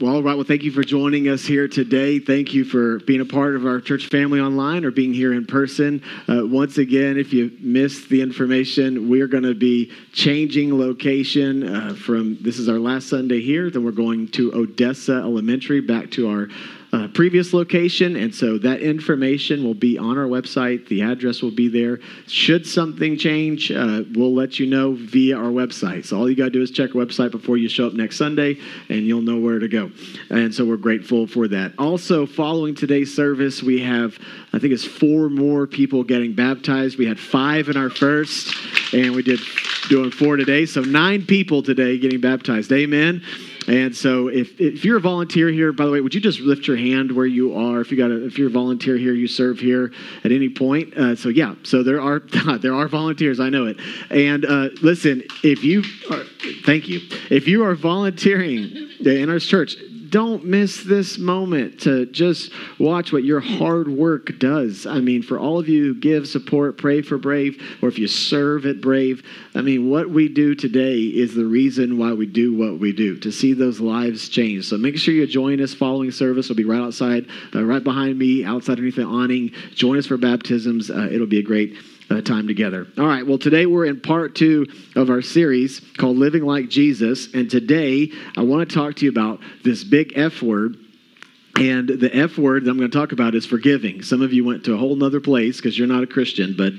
Well, all right. Well, thank you for joining us here today. Thank you for being a part of our church family online or being here in person. Uh, once again, if you missed the information, we're going to be changing location uh, from this is our last Sunday here. Then we're going to Odessa Elementary, back to our uh, previous location. And so that information will be on our website. The address will be there. Should something change, uh, we'll let you know via our website. So all you got to do is check our website before you show up next Sunday, and you'll know where to go. And so we're grateful for that. Also, following today's service, we have, I think it's four more people getting baptized. We had five in our first, and we did doing four today. So nine people today getting baptized. Amen. And so, if, if you're a volunteer here, by the way, would you just lift your hand where you are? If you got a, if you're a volunteer here, you serve here at any point. Uh, so yeah, so there are there are volunteers. I know it. And uh, listen, if you are, thank you. If you are volunteering in our church, don't miss this moment to just watch what your hard work does. I mean, for all of you who give support, pray for Brave, or if you serve at Brave, I mean, what we do today is the reason why we do what we do, to see those lives change. So make sure you join us following service. We'll be right outside, uh, right behind me, outside underneath the awning. Join us for baptisms. Uh, it'll be a great uh, time together. All right, well, today we're in part two of our series called Living Like Jesus. And today I want to talk to you about this big F word. And the F word that I'm going to talk about is forgiving. Some of you went to a whole nother place because you're not a Christian, but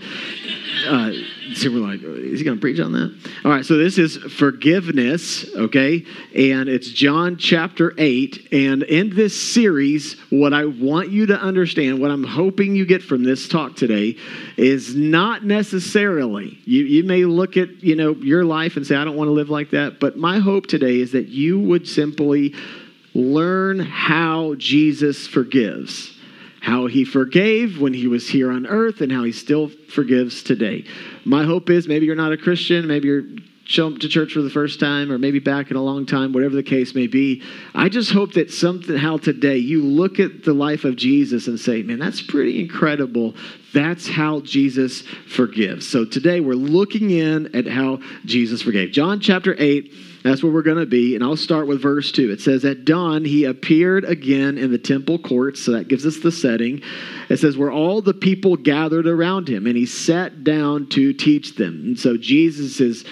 uh, so we're like, is he going to preach on that? All right, so this is forgiveness, okay? And it's John chapter 8. And in this series, what I want you to understand, what I'm hoping you get from this talk today, is not necessarily, you, you may look at, you know, your life and say, I don't want to live like that. But my hope today is that you would simply learn how Jesus forgives how he forgave when he was here on earth and how he still forgives today. My hope is maybe you're not a Christian, maybe you're showing to church for the first time or maybe back in a long time, whatever the case may be. I just hope that somehow today you look at the life of Jesus and say, man, that's pretty incredible. That's how Jesus forgives. So today we're looking in at how Jesus forgave. John chapter 8 that's where we're going to be. And I'll start with verse 2. It says, At dawn, he appeared again in the temple courts. So that gives us the setting. It says, Where all the people gathered around him, and he sat down to teach them. And so Jesus is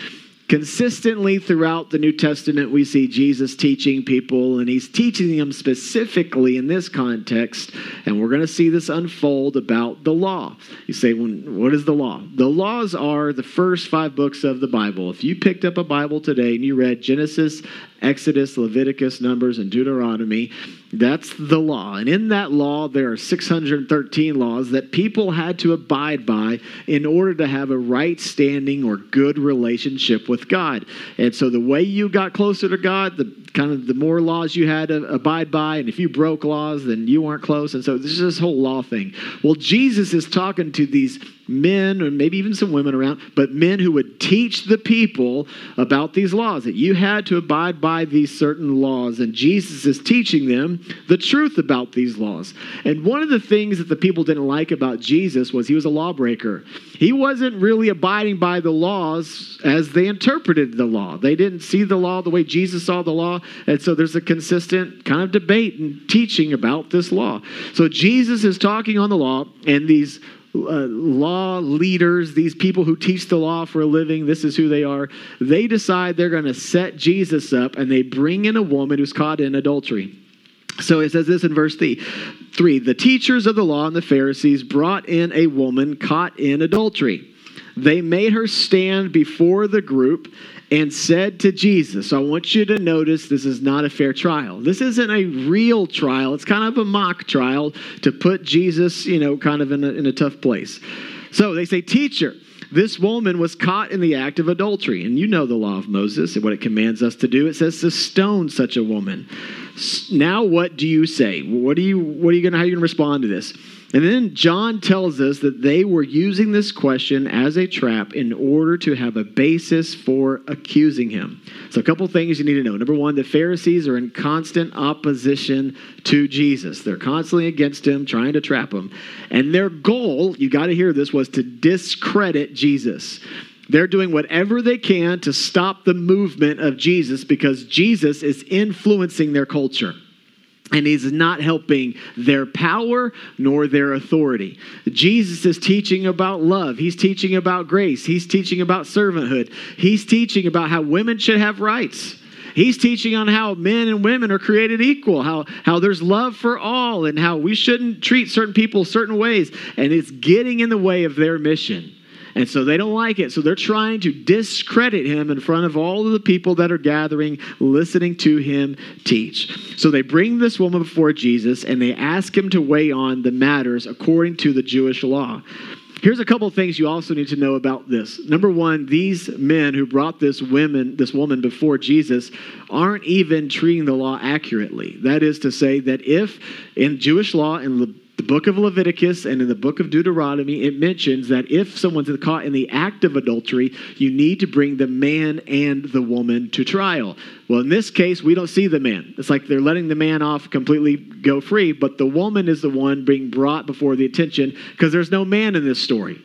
Consistently throughout the New Testament, we see Jesus teaching people, and he's teaching them specifically in this context. And we're going to see this unfold about the law. You say, what is the law? The laws are the first five books of the Bible. If you picked up a Bible today and you read Genesis, Exodus, Leviticus, Numbers, and Deuteronomy, that's the law. And in that law, there are 613 laws that people had to abide by in order to have a right standing or good relationship with God. And so the way you got closer to God, the kind of the more laws you had to abide by, and if you broke laws, then you weren't close. And so this is this whole law thing. Well, Jesus is talking to these men, or maybe even some women around, but men who would teach the people about these laws, that you had to abide by these certain laws. And Jesus is teaching them the truth about these laws. And one of the things that the people didn't like about Jesus was he was a lawbreaker. He wasn't really abiding by the laws as they interpreted the law. They didn't see the law the way Jesus saw the law. And so there's a consistent kind of debate and teaching about this law. So Jesus is talking on the law, and these uh, law leaders, these people who teach the law for a living, this is who they are. They decide they're going to set Jesus up and they bring in a woman who's caught in adultery. So it says this in verse 3. The teachers of the law and the Pharisees brought in a woman caught in adultery. They made her stand before the group and said to Jesus, I want you to notice this is not a fair trial. This isn't a real trial. It's kind of a mock trial to put Jesus, you know, kind of in a, in a tough place. So they say, Teacher, this woman was caught in the act of adultery. And you know the law of Moses and what it commands us to do. It says to stone such a woman. Now what do you say? What are you what are you gonna how are you gonna respond to this? And then John tells us that they were using this question as a trap in order to have a basis for accusing him. So, a couple things you need to know. Number one, the Pharisees are in constant opposition to Jesus, they're constantly against him, trying to trap him. And their goal, you got to hear this, was to discredit Jesus. They're doing whatever they can to stop the movement of Jesus because Jesus is influencing their culture and he's not helping their power nor their authority. Jesus is teaching about love. He's teaching about grace. He's teaching about servanthood. He's teaching about how women should have rights. He's teaching on how men and women are created equal, how, how there's love for all, and how we shouldn't treat certain people certain ways. And it's getting in the way of their mission. And so they don't like it. So they're trying to discredit him in front of all of the people that are gathering, listening to him teach. So they bring this woman before Jesus and they ask him to weigh on the matters according to the Jewish law. Here's a couple of things you also need to know about this. Number one, these men who brought this woman, this woman before Jesus, aren't even treating the law accurately. That is to say, that if in Jewish law in the book of Leviticus and in the book of Deuteronomy, it mentions that if someone's caught in the act of adultery, you need to bring the man and the woman to trial. Well, in this case, we don't see the man. It's like they're letting the man off completely go free, but the woman is the one being brought before the attention because there's no man in this story.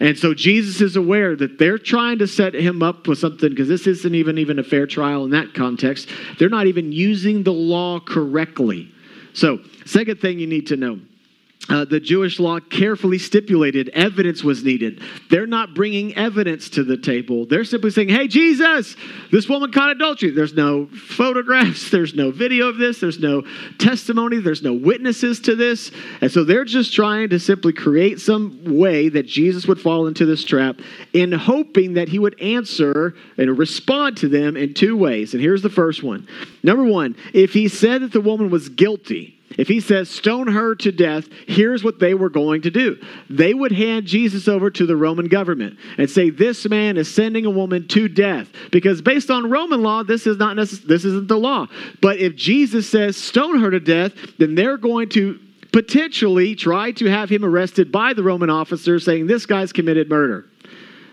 And so Jesus is aware that they're trying to set him up with something because this isn't even even a fair trial in that context. They're not even using the law correctly. So, second thing you need to know uh, the Jewish law carefully stipulated evidence was needed. They're not bringing evidence to the table. They're simply saying, Hey, Jesus, this woman caught adultery. There's no photographs, there's no video of this, there's no testimony, there's no witnesses to this. And so they're just trying to simply create some way that Jesus would fall into this trap in hoping that he would answer and respond to them in two ways. And here's the first one. Number one, if he said that the woman was guilty, if he says, stone her to death, here's what they were going to do. They would hand Jesus over to the Roman government and say, This man is sending a woman to death. Because based on Roman law, this is not necess- this isn't the law. But if Jesus says, stone her to death, then they're going to potentially try to have him arrested by the Roman officer saying, This guy's committed murder.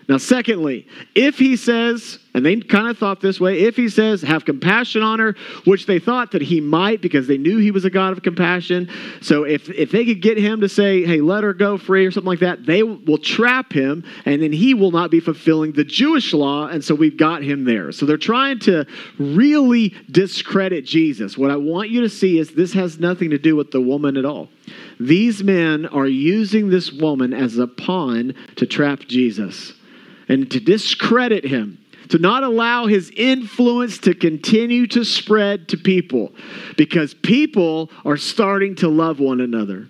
Now, secondly, if he says, and they kind of thought this way, if he says, have compassion on her, which they thought that he might because they knew he was a God of compassion. So if, if they could get him to say, hey, let her go free or something like that, they will trap him and then he will not be fulfilling the Jewish law. And so we've got him there. So they're trying to really discredit Jesus. What I want you to see is this has nothing to do with the woman at all. These men are using this woman as a pawn to trap Jesus and to discredit him, to not allow his influence to continue to spread to people because people are starting to love one another.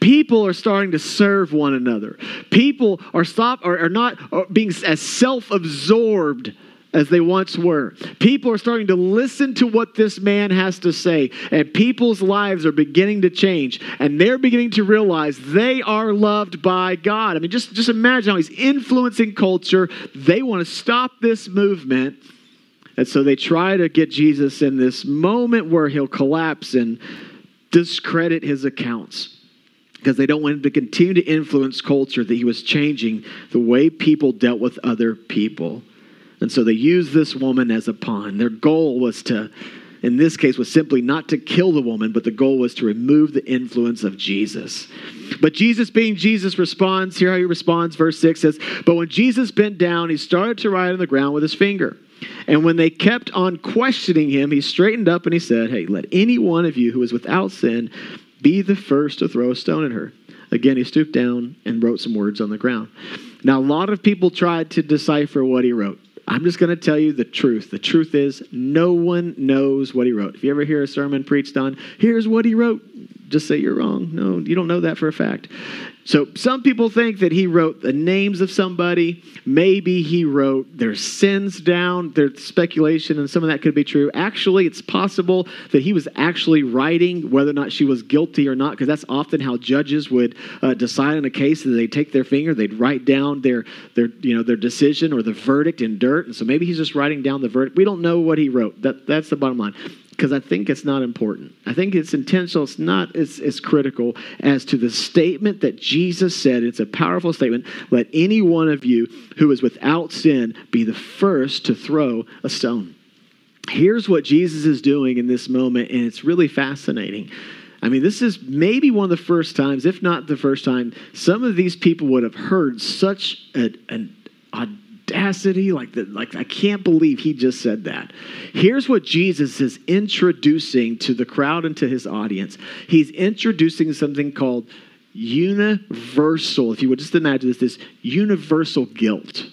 People are starting to serve one another. People are stop are, are not are being as self-absorbed as they once were. People are starting to listen to what this man has to say, and people's lives are beginning to change, and they're beginning to realize they are loved by God. I mean, just, just imagine how he's influencing culture. They want to stop this movement. And so they try to get Jesus in this moment where he'll collapse and discredit his accounts because they don't want him to continue to influence culture that he was changing the way people dealt with other people. And so they used this woman as a pawn. Their goal was to, in this case, was simply not to kill the woman, but the goal was to remove the influence of Jesus. But Jesus, being Jesus, responds. Here how he responds. Verse 6 says, But when Jesus bent down, he started to write on the ground with his finger. And when they kept on questioning him, he straightened up and he said, Hey, let any one of you who is without sin be the first to throw a stone at her. Again, he stooped down and wrote some words on the ground. Now, a lot of people tried to decipher what he wrote. I'm just going to tell you the truth. The truth is, no one knows what he wrote. If you ever hear a sermon preached on, here's what he wrote, just say you're wrong. No, you don't know that for a fact. So some people think that he wrote the names of somebody. Maybe he wrote their sins down. There's speculation, and some of that could be true. Actually, it's possible that he was actually writing whether or not she was guilty or not, because that's often how judges would uh, decide on a case. That they take their finger, they'd write down their their you know their decision or the verdict in dirt. And so maybe he's just writing down the verdict. We don't know what he wrote. That that's the bottom line because I think it's not important. I think it's intentional. It's not as, as critical as to the statement that Jesus said. It's a powerful statement. Let any one of you who is without sin be the first to throw a stone. Here's what Jesus is doing in this moment, and it's really fascinating. I mean, this is maybe one of the first times, if not the first time, some of these people would have heard such an audacity, like the, like I can't believe he just said that. Here's what Jesus is introducing to the crowd and to his audience. He's introducing something called universal, if you would just imagine this, this universal guilt.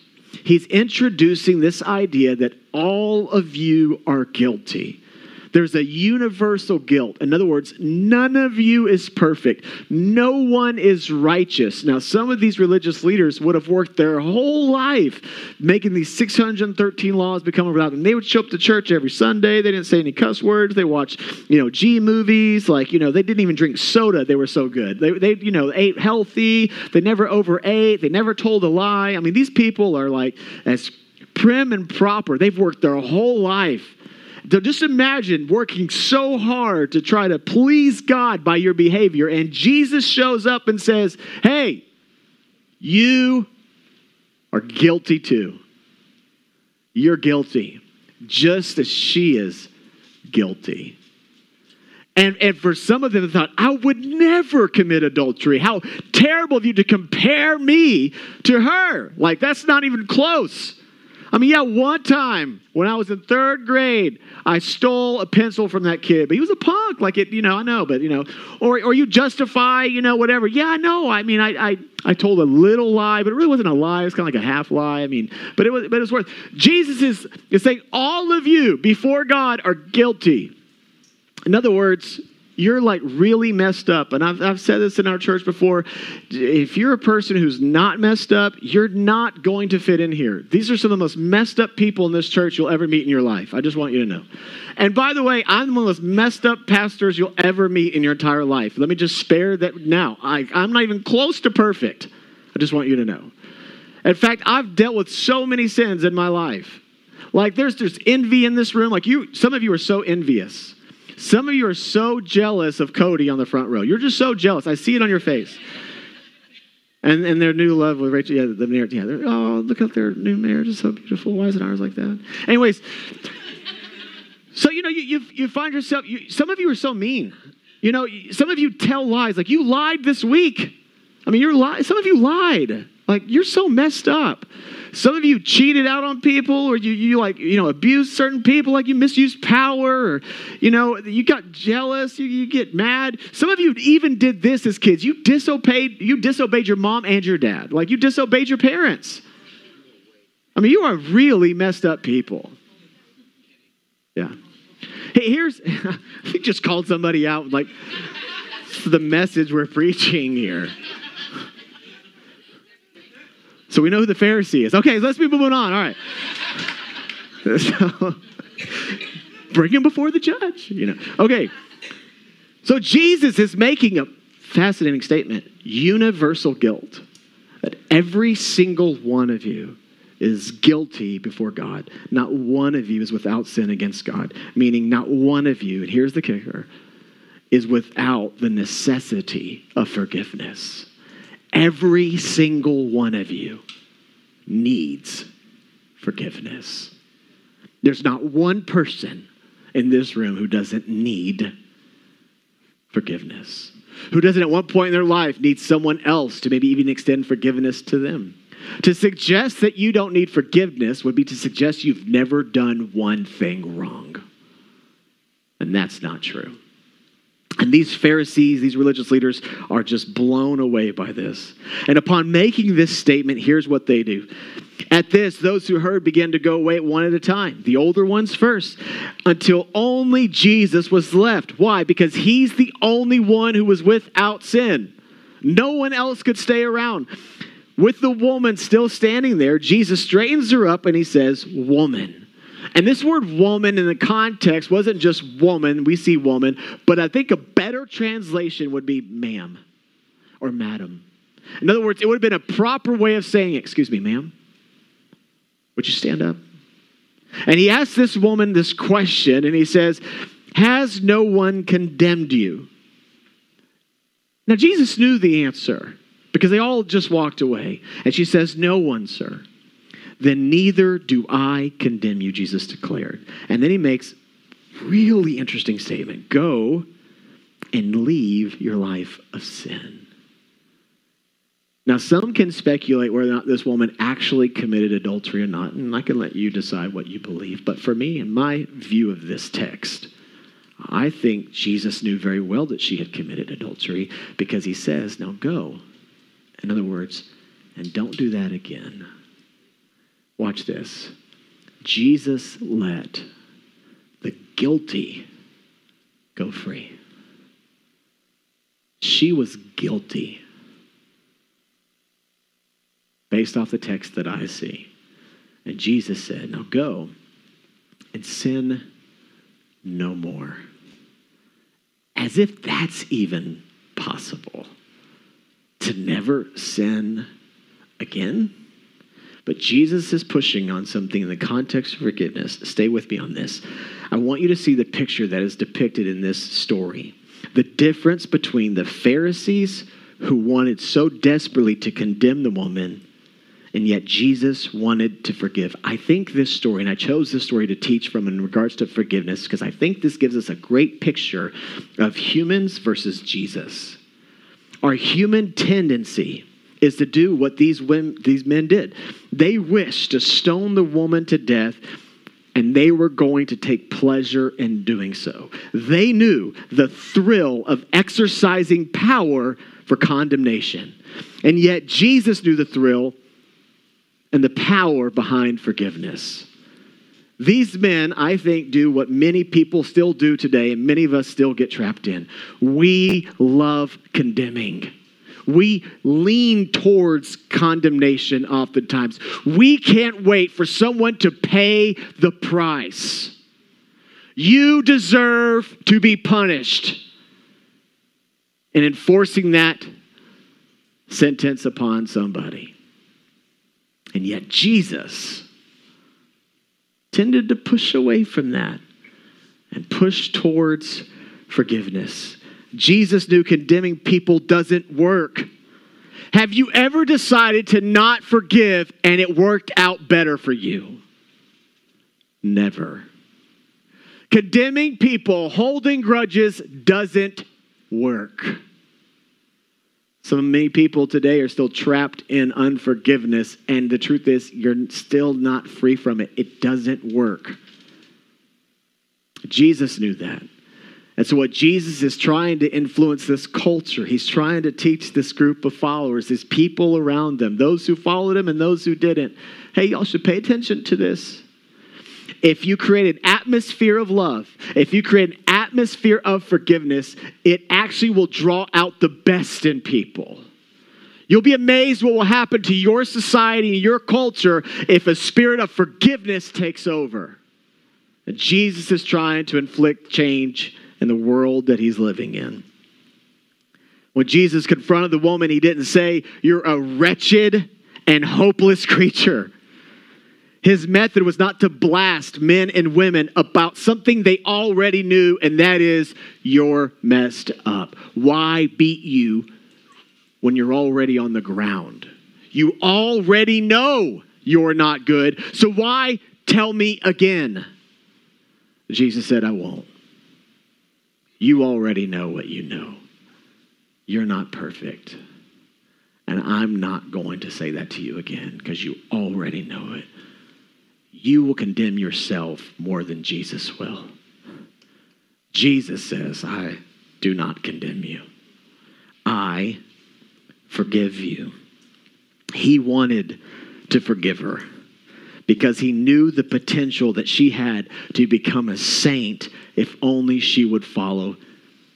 He's introducing this idea that all of you are guilty. There's a universal guilt. In other words, none of you is perfect. No one is righteous. Now, some of these religious leaders would have worked their whole life making these 613 laws become without them. They would show up to church every Sunday. They didn't say any cuss words. They watched, you know, G movies. Like, you know, they didn't even drink soda. They were so good. They, they you know, ate healthy. They never overate. They never told a lie. I mean, these people are like as prim and proper. They've worked their whole life just imagine working so hard to try to please God by your behavior, and Jesus shows up and says, Hey, you are guilty too. You're guilty, just as she is guilty. And, and for some of them, they thought, I would never commit adultery. How terrible of you to compare me to her. Like, that's not even close. I mean, yeah, one time when I was in third grade, I stole a pencil from that kid, but he was a punk. Like it, you know, I know, but you know, or or you justify, you know, whatever. Yeah, I know. I mean, I I, I told a little lie, but it really wasn't a lie. It's kind of like a half lie. I mean, but it was but it was worth. Jesus is is saying all of you before God are guilty. In other words, you're like really messed up. And I've, I've said this in our church before. If you're a person who's not messed up, you're not going to fit in here. These are some of the most messed up people in this church you'll ever meet in your life. I just want you to know. And by the way, I'm one of the most messed up pastors you'll ever meet in your entire life. Let me just spare that now. I, I'm not even close to perfect. I just want you to know. In fact, I've dealt with so many sins in my life. Like there's just envy in this room. Like you, some of you are so envious. Some of you are so jealous of Cody on the front row. You're just so jealous. I see it on your face. And, and their new love with Rachel, yeah, the marriage, yeah, oh, look at their new marriage is so beautiful. Why isn't ours like that? Anyways, so you know, you, you, you find yourself, you, some of you are so mean. You know, some of you tell lies. Like you lied this week. I mean, you're lying. Some of you lied. Like you're so messed up. Some of you cheated out on people or you, you like, you know, abused certain people, like you misused power or, you know, you got jealous, you, you get mad. Some of you even did this as kids. You disobeyed, you disobeyed your mom and your dad. Like you disobeyed your parents. I mean, you are really messed up people. Yeah. Hey, here's, he just called somebody out like the message we're preaching here. So we know who the Pharisee is. Okay, let's be moving on. All right. So, bring him before the judge, you know. Okay. So Jesus is making a fascinating statement universal guilt. That every single one of you is guilty before God. Not one of you is without sin against God, meaning not one of you, and here's the kicker, is without the necessity of forgiveness. Every single one of you needs forgiveness. There's not one person in this room who doesn't need forgiveness, who doesn't at one point in their life need someone else to maybe even extend forgiveness to them. To suggest that you don't need forgiveness would be to suggest you've never done one thing wrong. And that's not true. And these Pharisees, these religious leaders, are just blown away by this. And upon making this statement, here's what they do. At this, those who heard began to go away one at a time, the older ones first, until only Jesus was left. Why? Because he's the only one who was without sin. No one else could stay around. With the woman still standing there, Jesus straightens her up and he says, Woman. And this word woman in the context wasn't just woman, we see woman, but I think a better translation would be ma'am or madam. In other words, it would have been a proper way of saying, Excuse me, ma'am, would you stand up? And he asks this woman this question, and he says, Has no one condemned you? Now, Jesus knew the answer because they all just walked away. And she says, No one, sir then neither do I condemn you, Jesus declared. And then he makes really interesting statement. Go and leave your life of sin. Now, some can speculate whether or not this woman actually committed adultery or not, and I can let you decide what you believe. But for me, in my view of this text, I think Jesus knew very well that she had committed adultery because he says, Now go. In other words, and don't do that again. Watch this. Jesus let the guilty go free. She was guilty based off the text that I see. And Jesus said, Now go and sin no more. As if that's even possible to never sin again. But Jesus is pushing on something in the context of forgiveness. Stay with me on this. I want you to see the picture that is depicted in this story. The difference between the Pharisees who wanted so desperately to condemn the woman and yet Jesus wanted to forgive. I think this story, and I chose this story to teach from in regards to forgiveness, because I think this gives us a great picture of humans versus Jesus. Our human tendency is to do what these, women, these men did. They wished to stone the woman to death, and they were going to take pleasure in doing so. They knew the thrill of exercising power for condemnation. And yet, Jesus knew the thrill and the power behind forgiveness. These men, I think, do what many people still do today, and many of us still get trapped in. We love condemning. We lean towards condemnation oftentimes. We can't wait for someone to pay the price. You deserve to be punished. And enforcing that sentence upon somebody. And yet, Jesus tended to push away from that and push towards forgiveness. Jesus knew condemning people doesn't work. Have you ever decided to not forgive and it worked out better for you? Never. Condemning people, holding grudges doesn't work. So many people today are still trapped in unforgiveness, and the truth is, you're still not free from it. It doesn't work. Jesus knew that. And so, what Jesus is trying to influence this culture, he's trying to teach this group of followers, his people around them, those who followed him and those who didn't. Hey, y'all should pay attention to this. If you create an atmosphere of love, if you create an atmosphere of forgiveness, it actually will draw out the best in people. You'll be amazed what will happen to your society and your culture if a spirit of forgiveness takes over. And Jesus is trying to inflict change in the world that he's living in. When Jesus confronted the woman, he didn't say, You're a wretched and hopeless creature. His method was not to blast men and women about something they already knew, and that is, you're messed up. Why beat you when you're already on the ground? You already know you're not good, so why tell me again? Jesus said, I won't. You already know what you know. You're not perfect. And I'm not going to say that to you again because you already know it you will condemn yourself more than Jesus will. Jesus says, I do not condemn you. I forgive you. He wanted to forgive her because he knew the potential that she had to become a saint if only she would follow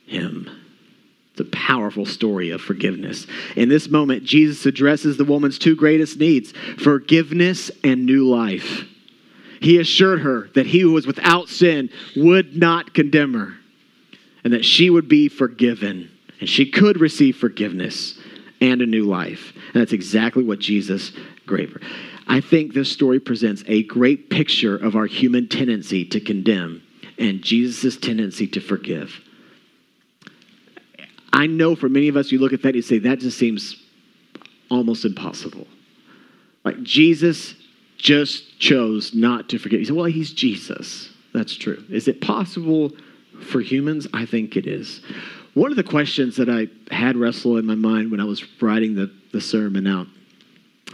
him. It's a powerful story of forgiveness. In this moment, Jesus addresses the woman's two greatest needs forgiveness and new life he assured her that he who was without sin would not condemn her and that she would be forgiven and she could receive forgiveness and a new life. And that's exactly what Jesus gave her. I think this story presents a great picture of our human tendency to condemn and Jesus' tendency to forgive. I know for many of us, you look at that, and you say, that just seems almost impossible. Like Jesus just chose not to forgive. You say, well, he's Jesus. That's true. Is it possible for humans? I think it is. One of the questions that I had wrestle in my mind when I was writing the the sermon out,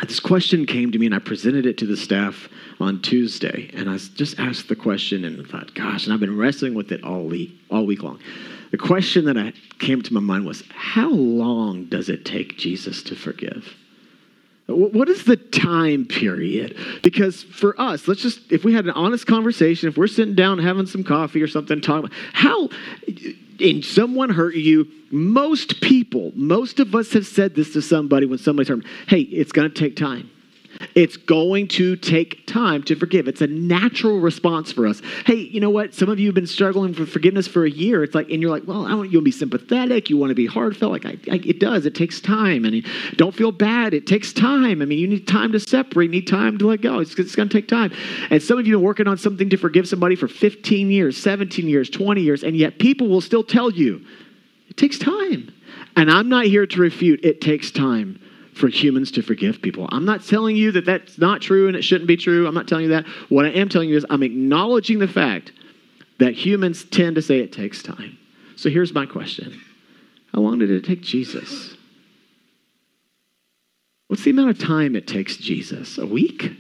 this question came to me, and I presented it to the staff on Tuesday. And I just asked the question and thought, gosh, and I've been wrestling with it all week, all week long. The question that I came to my mind was, how long does it take Jesus to forgive? What is the time period? Because for us, let's just, if we had an honest conversation, if we're sitting down having some coffee or something, talking, about how, and someone hurt you, most people, most of us have said this to somebody when somebody's hurt, hey, it's going to take time. It's going to take time to forgive. It's a natural response for us. Hey, you know what? Some of you have been struggling for forgiveness for a year. It's like, and you're like, well, I want you to be sympathetic. You want to be heartfelt. Like, I, I, it does. It takes time. And don't feel bad. It takes time. I mean, you need time to separate. You need time to let go. It's, it's going to take time. And some of you have been working on something to forgive somebody for 15 years, 17 years, 20 years, and yet people will still tell you it takes time. And I'm not here to refute it takes time for humans to forgive people. I'm not telling you that that's not true and it shouldn't be true. I'm not telling you that. What I am telling you is I'm acknowledging the fact that humans tend to say it takes time. So here's my question How long did it take Jesus? What's the amount of time it takes Jesus? A week?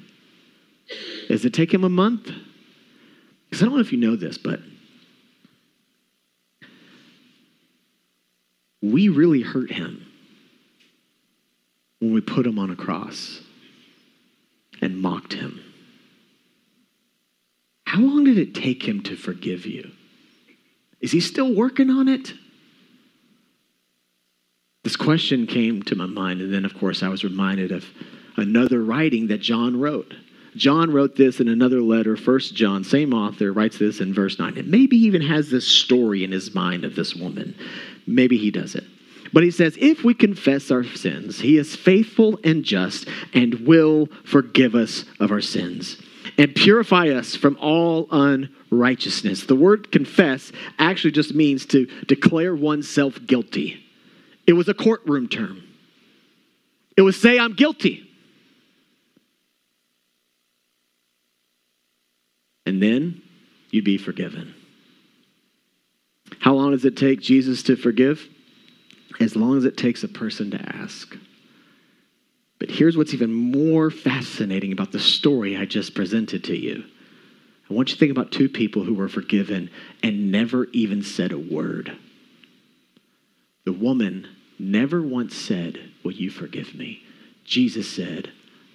Does it take him a month? Because I don't know if you know this, but we really hurt him when we put him on a cross and mocked him. How long did it take him to forgive you? Is he still working on it? This question came to my mind, and then, of course, I was reminded of another writing that John wrote. John wrote this in another letter, First John, same author, writes this in verse 9. And maybe he even has this story in his mind of this woman. Maybe he does it. But he says, if we confess our sins, he is faithful and just and will forgive us of our sins and purify us from all unrighteousness. The word confess actually just means to declare oneself guilty. It was a courtroom term. It was say, I'm guilty. And then you'd be forgiven. How long does it take Jesus to forgive? As long as it takes a person to ask. But here's what's even more fascinating about the story I just presented to you. I want you to think about two people who were forgiven and never even said a word. The woman never once said, Will you forgive me? Jesus said,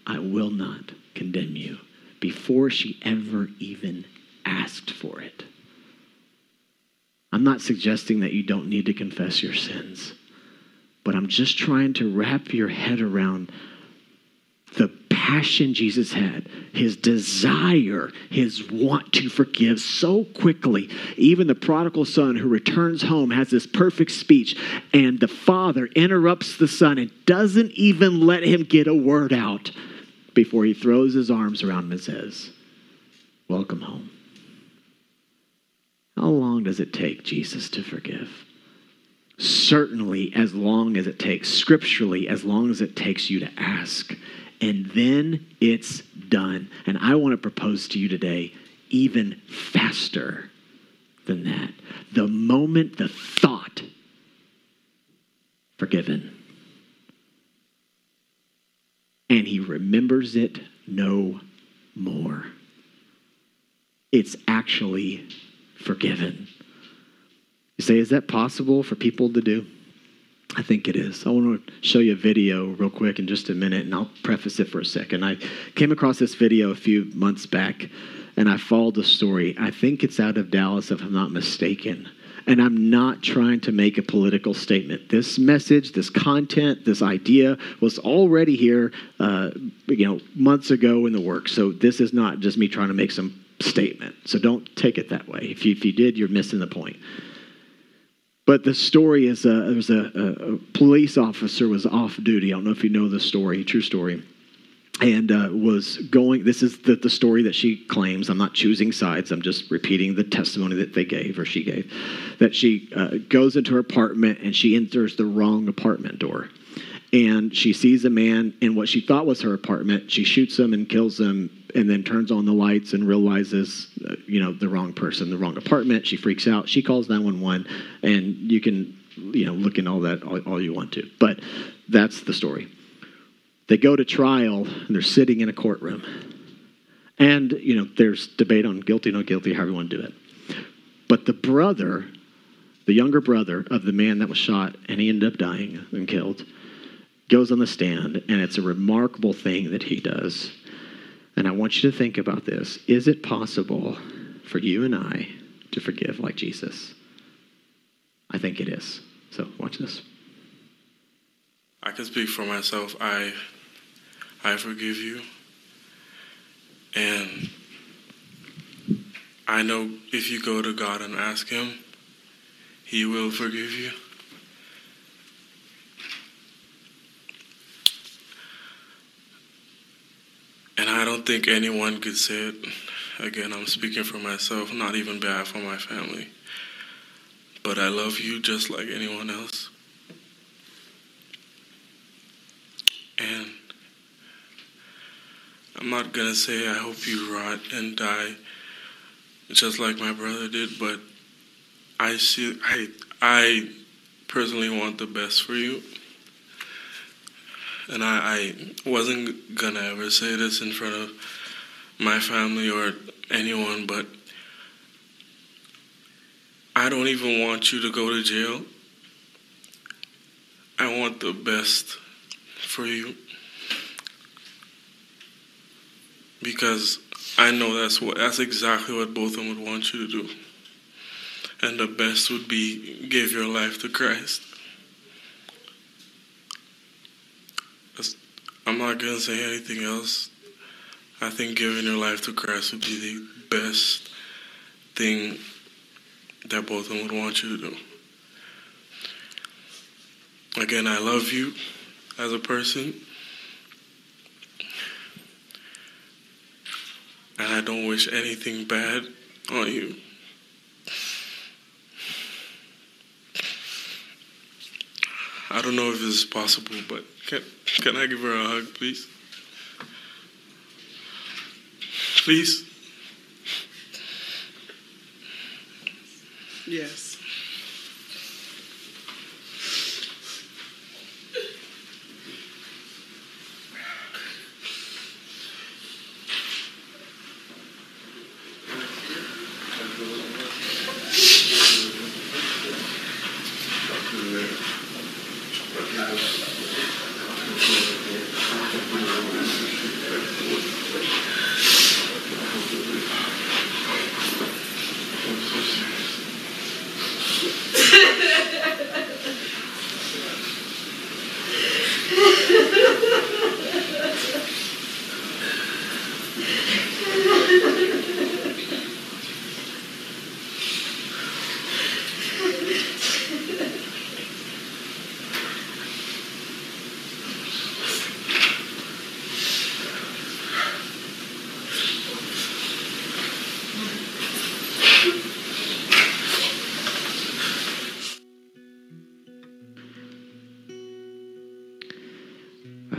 I will not condemn you, before she ever even asked for it. I'm not suggesting that you don't need to confess your sins. But I'm just trying to wrap your head around the passion Jesus had, his desire, his want to forgive so quickly. Even the prodigal son who returns home has this perfect speech, and the father interrupts the son and doesn't even let him get a word out before he throws his arms around him and says, Welcome home. How long does it take Jesus to forgive? Certainly as long as it takes, scripturally, as long as it takes you to ask. And then it's done. And I want to propose to you today even faster than that. The moment the thought, forgiven. And he remembers it no more. It's actually forgiven. You say, is that possible for people to do? I think it is. I want to show you a video real quick in just a minute, and I'll preface it for a second. I came across this video a few months back, and I followed the story. I think it's out of Dallas, if I'm not mistaken. And I'm not trying to make a political statement. This message, this content, this idea was already here, uh, you know, months ago in the works. So this is not just me trying to make some statement. So don't take it that way. If you, if you did, you're missing the point. But the story is a, there was a, a, police officer was off duty. I don't know if you know the story, true story, and uh, was going. This is the, the story that she claims. I'm not choosing sides. I'm just repeating the testimony that they gave or she gave. That she uh, goes into her apartment and she enters the wrong apartment door and she sees a man in what she thought was her apartment. She shoots him and kills him, and then turns on the lights and realizes, uh, you know, the wrong person, the wrong apartment. She freaks out. She calls 911, and you can, you know, look in all that all, all you want to. But that's the story. They go to trial and they're sitting in a courtroom. And, you know, there's debate on guilty, not guilty, however you want to do it. But the brother, the younger brother of the man that was shot and he ended up dying and killed, goes on the stand, and it's a remarkable thing that he does. And I want you to think about this. Is it possible for you and I to forgive like Jesus? I think it is. So watch this. I can speak for myself. I I forgive you. And I know if you go to God and ask him, he will forgive you. And I think anyone could say it. Again, I'm speaking for myself, not even bad for my family. But I love you just like anyone else. And I'm not to say I hope you rot and die just like my brother did, but I see I I personally want the best for you. And I, I wasn't gonna ever say this in front of my family or anyone, but I don't even want you to go to jail. I want the best for you. Because I know that's what that's exactly what both of them would want you to do. And the best would be give your life to Christ. I'm not gonna say anything else. I think giving your life to Christ would be the best thing that both of them would want you to do. Again, I love you as a person. And I don't wish anything bad on you. I don't know if is possible, but can, can I give her a hug, please? Please? Yes.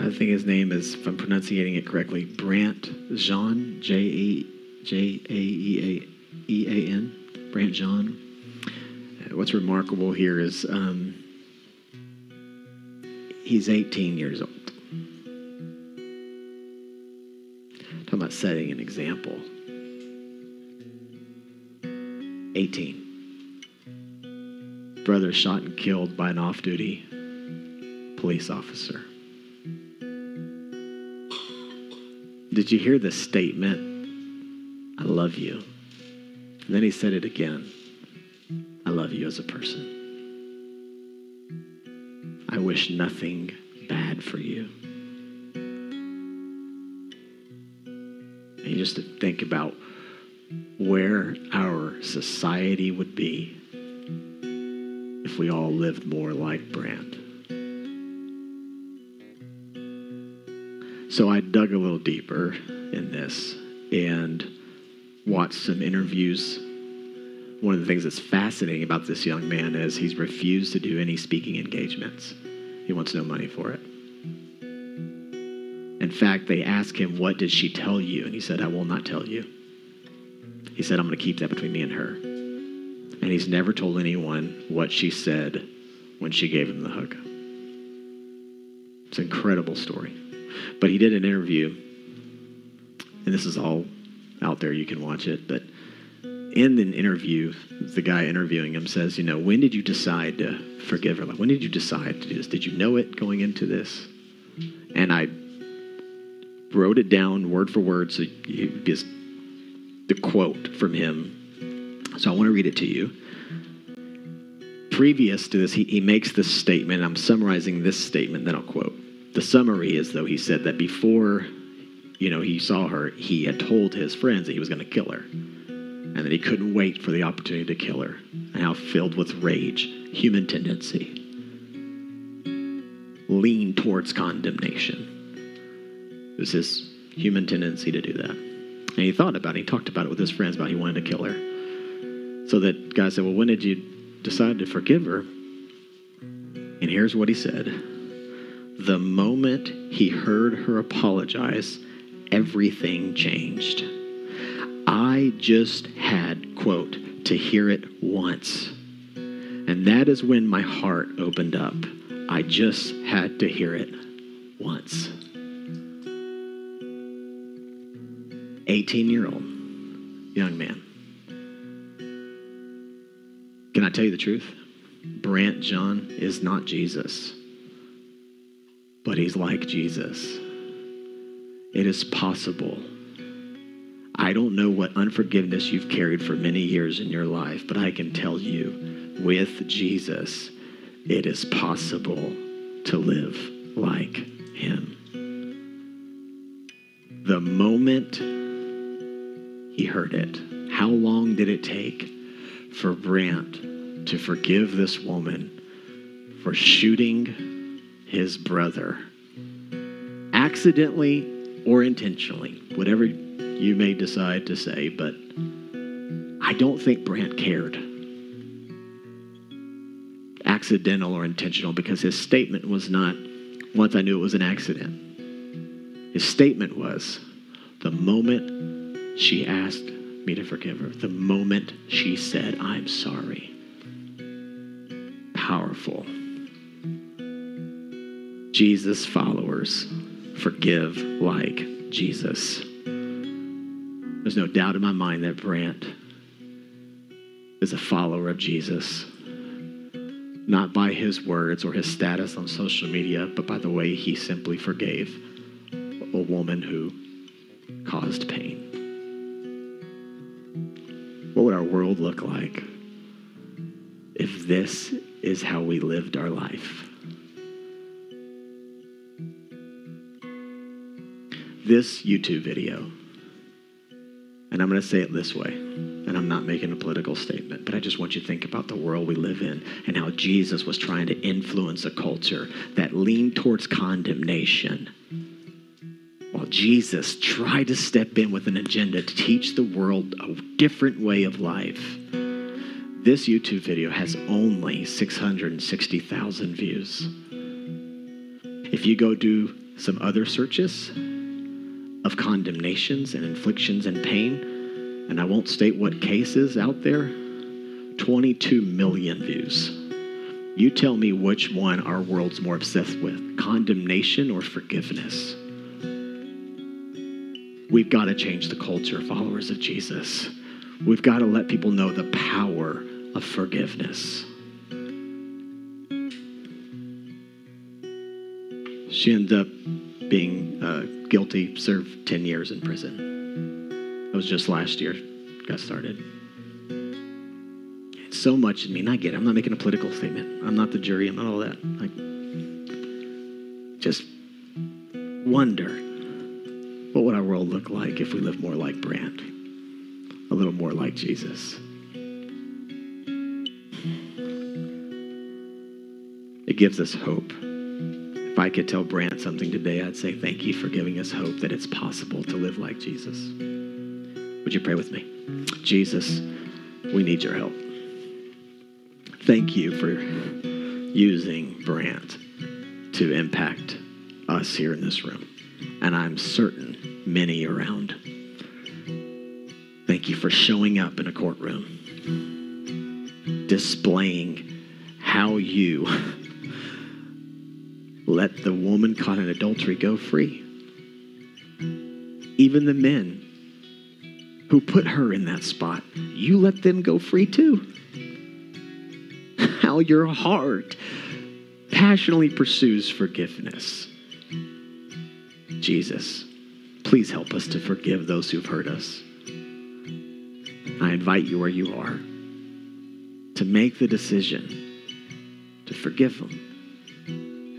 I think his name is, if I'm pronouncing it correctly, Brandt Jean, J E J A E A E A N, Brandt Jean. Uh, What's remarkable here is um, he's 18 years old. Talking about setting an example. 18. Brother shot and killed by an off duty police officer. Did you hear the statement? I love you. And then he said it again. I love you as a person. I wish nothing bad for you. And just to think about where our society would be if we all lived more like Brandt. So I dug a little deeper in this and watched some interviews. One of the things that's fascinating about this young man is he's refused to do any speaking engagements. He wants no money for it. In fact, they asked him, What did she tell you? And he said, I will not tell you. He said, I'm going to keep that between me and her. And he's never told anyone what she said when she gave him the hug. It's an incredible story. But he did an interview, and this is all out there. You can watch it. But in an interview, the guy interviewing him says, "You know, when did you decide to forgive her? Like, when did you decide to do this? Did you know it going into this?" And I wrote it down word for word, so you just the quote from him. So I want to read it to you previous to this, he, he makes this statement. I'm summarizing this statement, then I'll quote. The summary is, though, he said that before, you know, he saw her, he had told his friends that he was going to kill her, and that he couldn't wait for the opportunity to kill her, and how filled with rage, human tendency, lean towards condemnation. It was his human tendency to do that. And he thought about it. He talked about it with his friends about he wanted to kill her. So that guy said, Well, when did you decide to forgive her. And here's what he said The moment he heard her apologize, everything changed. I just had, quote, to hear it once. And that is when my heart opened up. I just had to hear it once. 18 year old young man can I tell you the truth? Brandt Jean is not Jesus, but he's like Jesus. It is possible. I don't know what unforgiveness you've carried for many years in your life, but I can tell you with Jesus, it is possible to live like him. The moment he heard it, how long did it take? for Brandt to forgive this woman for shooting his brother, accidentally or intentionally, whatever you may decide to say, but I don't think Brandt cared. Accidental or intentional, because his statement was not, once I knew it was an accident. His statement was, the moment she asked me to forgive her the moment she said, I'm sorry. Powerful. Jesus followers forgive like Jesus. There's no doubt in my mind that Brandt is a follower of Jesus, not by his words or his status on social media, but by the way he simply forgave a woman who caused pain. What would our world look like if this is how we lived our life? This YouTube video, and I'm going to say it this way, and I'm not making a political statement, but I just want you to think about the world we live in and how Jesus was trying to influence a culture that leaned towards condemnation while Jesus tried to step in with an agenda to teach the world a different way of life. This YouTube video has only 660,000 views. If you go do some other searches of condemnations and inflictions and pain, and I won't state what cases out there, 22 million views. You tell me which one our world's more obsessed with condemnation or forgiveness. We've got to change the culture, followers of Jesus. We've got to let people know the power of forgiveness. She ended up being uh, guilty, served 10 years in prison. That was just last year, got started. So much in me, and I get it. I'm not making a political statement. I'm not the jury, I'm not all that. Like, just wonder what would our world look like if we lived more like Brandt? A little more like Jesus. It gives us hope. If I could tell Brandt something today, I'd say thank you for giving us hope that it's possible to live like Jesus. Would you pray with me? Jesus, we need your help. Thank you for using Brandt to impact us here in this room. And I'm certain many around. Thank you for showing up in a courtroom, displaying how you let the woman caught in adultery go free Even the men who put her in that spot, you let them go free too. How your heart passionately pursues forgiveness. Jesus, please help us to forgive those who've hurt us. I invite you where you are to make the decision to forgive them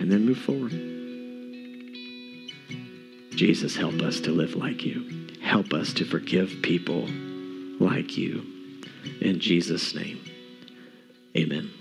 and then move forward. Jesus, help us to live like you. Help us to forgive people like you. In Jesus' name, amen.